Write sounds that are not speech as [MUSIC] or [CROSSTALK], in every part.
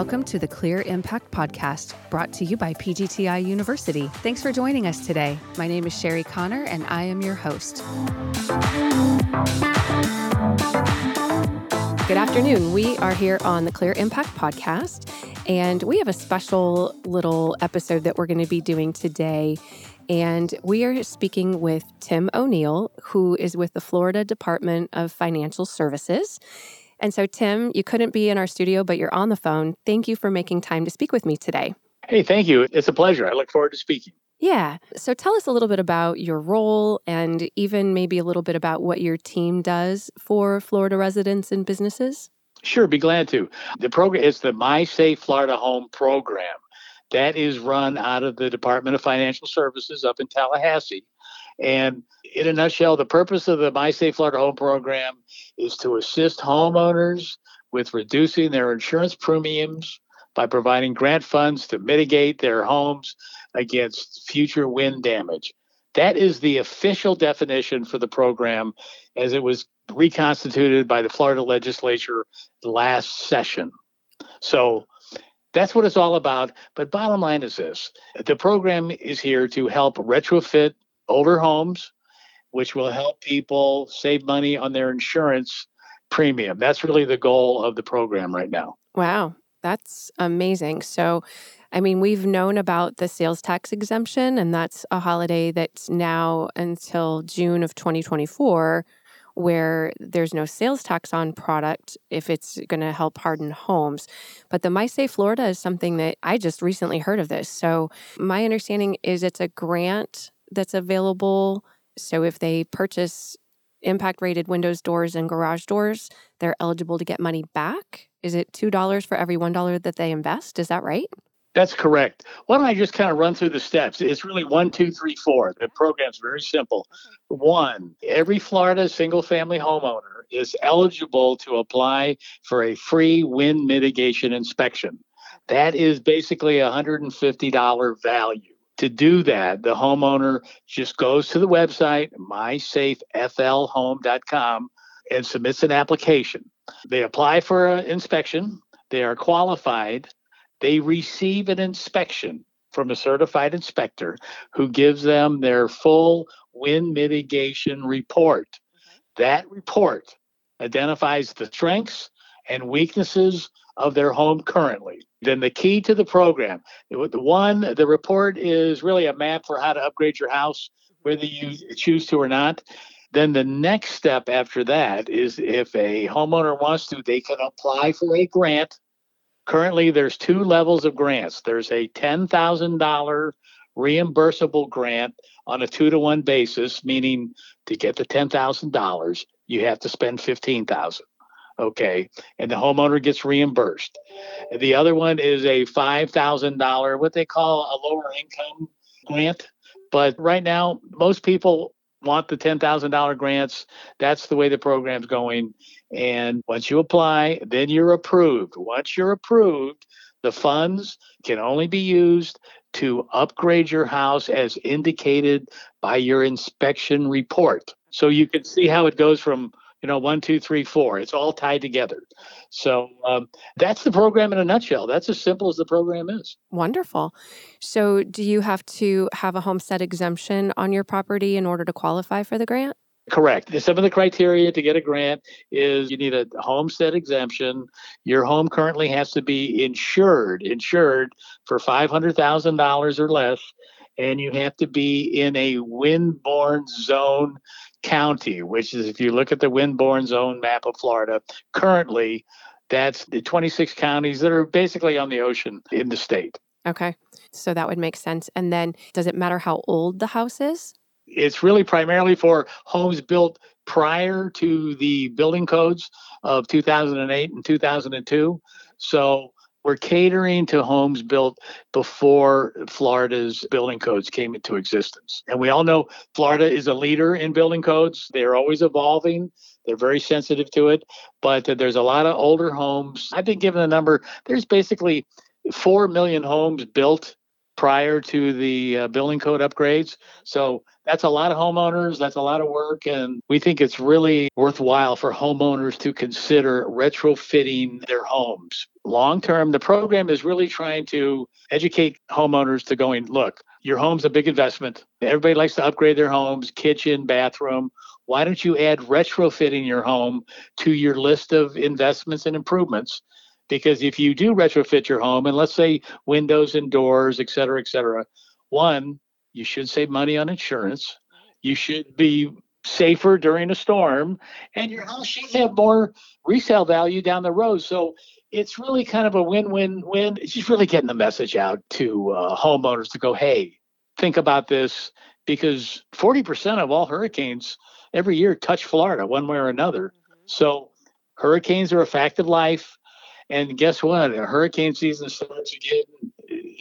Welcome to the Clear Impact Podcast, brought to you by PGTI University. Thanks for joining us today. My name is Sherry Connor, and I am your host. Good afternoon. We are here on the Clear Impact Podcast, and we have a special little episode that we're going to be doing today. And we are speaking with Tim O'Neil, who is with the Florida Department of Financial Services. And so, Tim, you couldn't be in our studio, but you're on the phone. Thank you for making time to speak with me today. Hey, thank you. It's a pleasure. I look forward to speaking. Yeah. So tell us a little bit about your role and even maybe a little bit about what your team does for Florida residents and businesses. Sure, be glad to. The program is the My Safe Florida Home program. That is run out of the Department of Financial Services up in Tallahassee. And in a nutshell, the purpose of the My Safe Florida Home program is to assist homeowners with reducing their insurance premiums by providing grant funds to mitigate their homes against future wind damage. That is the official definition for the program as it was reconstituted by the Florida legislature last session. So that's what it's all about. But bottom line is this the program is here to help retrofit older homes, which will help people save money on their insurance premium. That's really the goal of the program right now. Wow, that's amazing. So, I mean, we've known about the sales tax exemption, and that's a holiday that's now until June of 2024, where there's no sales tax on product if it's going to help harden homes. But the MySafe Florida is something that I just recently heard of this. So, my understanding is it's a grant that's available. So, if they purchase impact rated windows, doors, and garage doors, they're eligible to get money back. Is it $2 for every $1 that they invest? Is that right? That's correct. Why don't I just kind of run through the steps? It's really one, two, three, four. The program's very simple. One, every Florida single family homeowner is eligible to apply for a free wind mitigation inspection. That is basically a $150 value. To do that, the homeowner just goes to the website, mysafeflhome.com, and submits an application. They apply for an inspection, they are qualified they receive an inspection from a certified inspector who gives them their full wind mitigation report. That report identifies the strengths and weaknesses of their home currently. Then the key to the program, the one, the report is really a map for how to upgrade your house, whether you choose to or not. Then the next step after that is if a homeowner wants to, they can apply for a grant currently there's two levels of grants. There's a $10,000 reimbursable grant on a two to one basis, meaning to get the $10,000, you have to spend 15,000. Okay. And the homeowner gets reimbursed. The other one is a $5,000, what they call a lower income grant. But right now, most people want the $10,000 grants. That's the way the program's going. And once you apply, then you're approved. Once you're approved, the funds can only be used to upgrade your house as indicated by your inspection report. So you can see how it goes from you know one two three four. It's all tied together. So um, that's the program in a nutshell. That's as simple as the program is. Wonderful. So do you have to have a homestead exemption on your property in order to qualify for the grant? Correct. Some of the criteria to get a grant is you need a homestead exemption. Your home currently has to be insured, insured for $500,000 or less, and you have to be in a wind-borne zone county, which is if you look at the wind-borne zone map of Florida, currently that's the 26 counties that are basically on the ocean in the state. Okay. So that would make sense. And then does it matter how old the house is? it's really primarily for homes built prior to the building codes of 2008 and 2002. So we're catering to homes built before Florida's building codes came into existence. And we all know Florida is a leader in building codes. They're always evolving. They're very sensitive to it, but there's a lot of older homes. I've been given a number. There's basically 4 million homes built prior to the uh, building code upgrades. So that's a lot of homeowners. That's a lot of work. And we think it's really worthwhile for homeowners to consider retrofitting their homes. Long term, the program is really trying to educate homeowners to going, look, your home's a big investment. Everybody likes to upgrade their homes, kitchen, bathroom. Why don't you add retrofitting your home to your list of investments and improvements? Because if you do retrofit your home, and let's say windows and doors, et cetera, et cetera, one, you should save money on insurance. You should be safer during a storm, and your house should have more resale value down the road. So it's really kind of a win-win-win. It's just really getting the message out to uh, homeowners to go, hey, think about this because 40% of all hurricanes every year touch Florida one way or another. Mm-hmm. So hurricanes are a fact of life. And guess what? Hurricane season starts again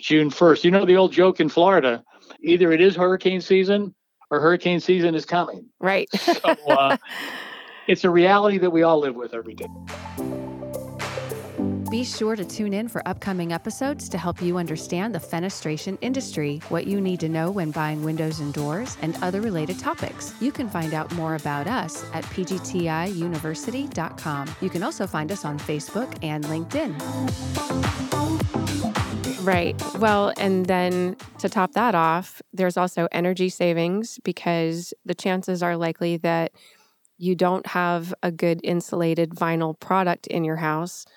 June 1st. You know the old joke in Florida either it is hurricane season or hurricane season is coming. Right. so uh, [LAUGHS] it's a reality that we all live with every day. Be sure to tune in for upcoming episodes to help you understand the fenestration industry, what you need to know when buying windows and doors, and other related topics. You can find out more about us at pgtiuniversity.com. You can also find us on Facebook and LinkedIn. Right. Well, and then to top that off, there's also energy savings because the chances are likely that you don't have a good insulated vinyl product in your house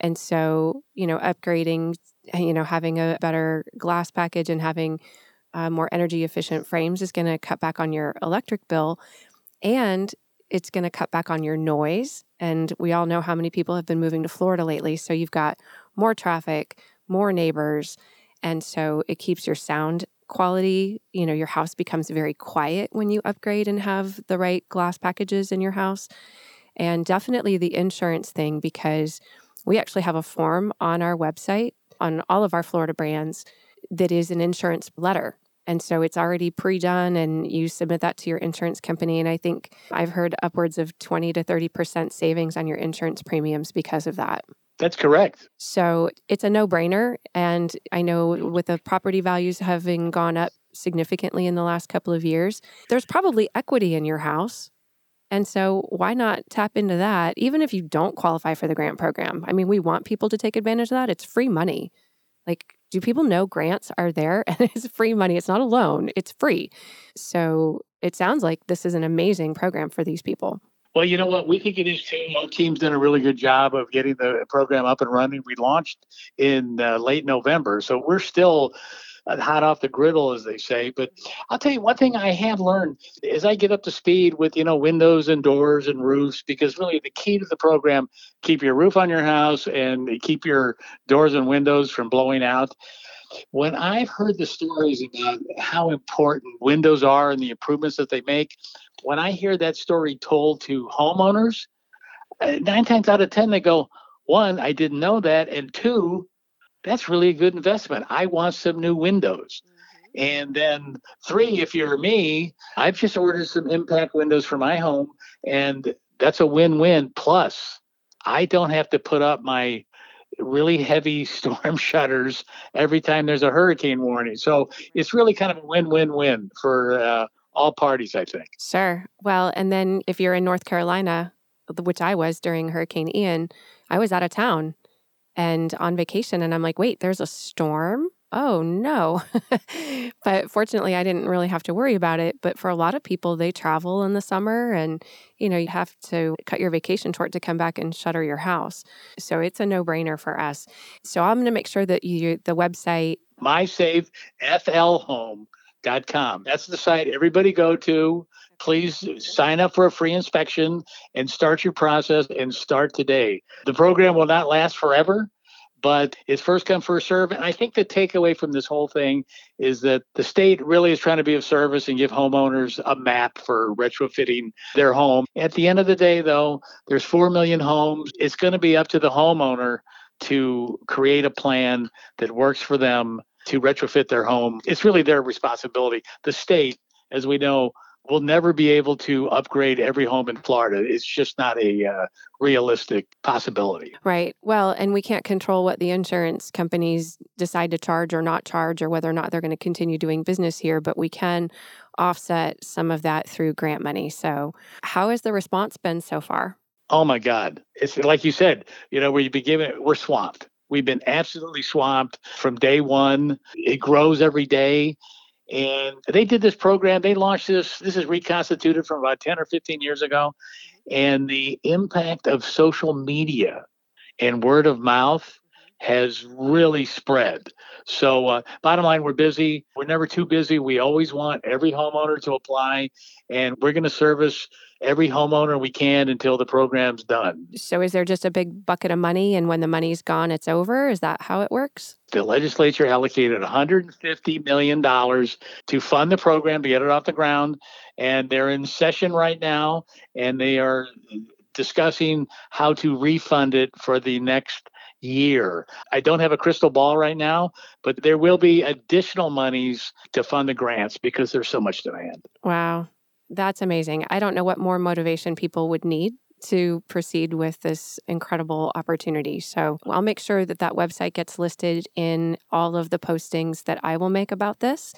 and so, you know, upgrading, you know, having a better glass package and having uh, more energy efficient frames is going to cut back on your electric bill and it's going to cut back on your noise. And we all know how many people have been moving to Florida lately. So you've got more traffic, more neighbors. And so it keeps your sound quality. You know, your house becomes very quiet when you upgrade and have the right glass packages in your house. And definitely the insurance thing because we actually have a form on our website on all of our Florida brands that is an insurance letter. And so it's already pre done, and you submit that to your insurance company. And I think I've heard upwards of 20 to 30% savings on your insurance premiums because of that. That's correct. So it's a no brainer. And I know with the property values having gone up significantly in the last couple of years, there's probably equity in your house and so, why not tap into that, even if you don't qualify for the grant program? I mean, we want people to take advantage of that. It's free money. Like, do people know grants are there [LAUGHS] and it's free money? It's not a loan, it's free. So, it sounds like this is an amazing program for these people. Well, you know what? We think it is too. Our team's done a really good job of getting the program up and running. We launched in uh, late November. So, we're still hot off the griddle, as they say. But I'll tell you one thing I have learned as I get up to speed with you know windows and doors and roofs, because really the key to the program keep your roof on your house and keep your doors and windows from blowing out. When I've heard the stories about how important windows are and the improvements that they make, when I hear that story told to homeowners, uh, nine times out of ten they go, one, I didn't know that, and two, that's really a good investment. I want some new windows. Mm-hmm. And then three, if you're me, I've just ordered some impact windows for my home, and that's a win-win. Plus, I don't have to put up my really heavy [LAUGHS] storm shutters every time there's a hurricane warning. So it's really kind of a win-win-win for uh, all parties, I think. Sure. Well, and then if you're in North Carolina, which I was during Hurricane Ian, I was out of town and on vacation. And I'm like, wait, there's a storm? Oh no. [LAUGHS] but fortunately, I didn't really have to worry about it. But for a lot of people, they travel in the summer and, you know, you have to cut your vacation short to come back and shutter your house. So it's a no brainer for us. So I'm going to make sure that you, the website, mysafeflhome.com. That's the site everybody go to. Please sign up for a free inspection and start your process and start today. The program will not last forever, but it's first come, first serve. And I think the takeaway from this whole thing is that the state really is trying to be of service and give homeowners a map for retrofitting their home. At the end of the day, though, there's 4 million homes. It's going to be up to the homeowner to create a plan that works for them to retrofit their home. It's really their responsibility. The state, as we know, we'll never be able to upgrade every home in Florida. It's just not a uh, realistic possibility. Right. Well, and we can't control what the insurance companies decide to charge or not charge or whether or not they're going to continue doing business here, but we can offset some of that through grant money. So, how has the response been so far? Oh my God. It's like you said, you know, where you be given, we're swamped. We've been absolutely swamped from day one. It grows every day. And they did this program. They launched this. This is reconstituted from about 10 or 15 years ago. Mm-hmm. And the impact of social media and word of mouth has really spread. So, uh, bottom line, we're busy. We're never too busy. We always want every homeowner to apply, and we're going to service every homeowner we can until the program's done. So, is there just a big bucket of money, and when the money's gone, it's over? Is that how it works? The legislature allocated $150 million to fund the program to get it off the ground, and they're in session right now, and they are discussing how to refund it for the next year. I don't have a crystal ball right now, but there will be additional monies to fund the grants because there's so much demand. Wow. That's amazing. I don't know what more motivation people would need to proceed with this incredible opportunity. So I'll make sure that that website gets listed in all of the postings that I will make about this.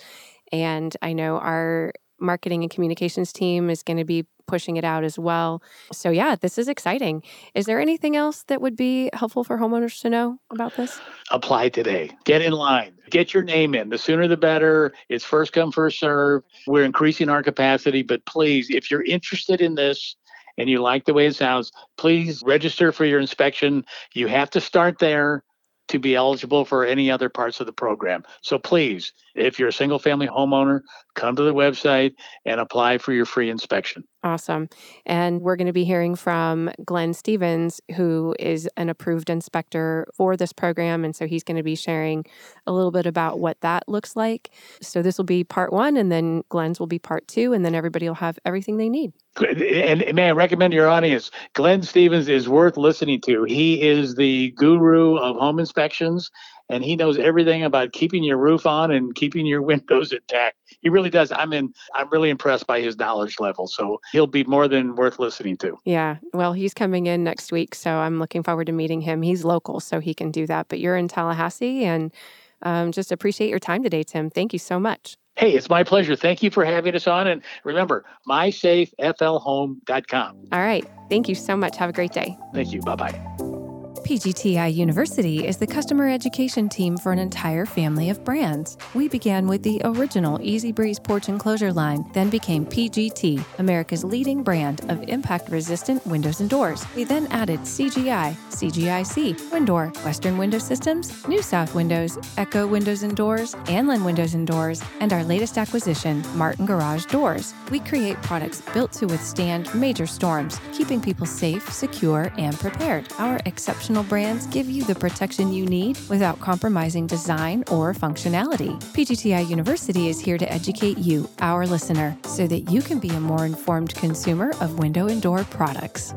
And I know our marketing and communications team is going to be pushing it out as well. So, yeah, this is exciting. Is there anything else that would be helpful for homeowners to know about this? Apply today. Get in line. Get your name in. The sooner the better. It's first come, first serve. We're increasing our capacity, but please, if you're interested in this, and you like the way it sounds, please register for your inspection. You have to start there to be eligible for any other parts of the program. So please, if you're a single family homeowner, come to the website and apply for your free inspection. Awesome. And we're going to be hearing from Glenn Stevens, who is an approved inspector for this program. And so he's going to be sharing a little bit about what that looks like. So this will be part one, and then Glenn's will be part two, and then everybody will have everything they need. And may I recommend your audience? Glenn Stevens is worth listening to. He is the guru of home inspections and he knows everything about keeping your roof on and keeping your [LAUGHS] windows intact. He really does. I'm in I'm really impressed by his knowledge level. So he'll be more than worth listening to. Yeah. Well, he's coming in next week, so I'm looking forward to meeting him. He's local, so he can do that. But you're in Tallahassee and um, just appreciate your time today, Tim. Thank you so much. Hey, it's my pleasure. Thank you for having us on. And remember, mysafeflhome.com. All right. Thank you so much. Have a great day. Thank you. Bye bye. PGTI University is the customer education team for an entire family of brands. We began with the original Eze-Breeze porch enclosure line, then became PGT, America's leading brand of impact resistant windows and doors. We then added CGI, CGIC, WinDoor, Western Window Systems, New South Windows, Eco Windows and Doors, Anlin Windows and Doors, and our latest acquisition, Martin Garage Doors. We create products built to withstand major storms, keeping people safe, secure, and prepared. Our exceptional brands give you the protection you need without compromising design or functionality. PGTI University is here to educate you, our listener, so that you can be a more informed consumer of window and door products.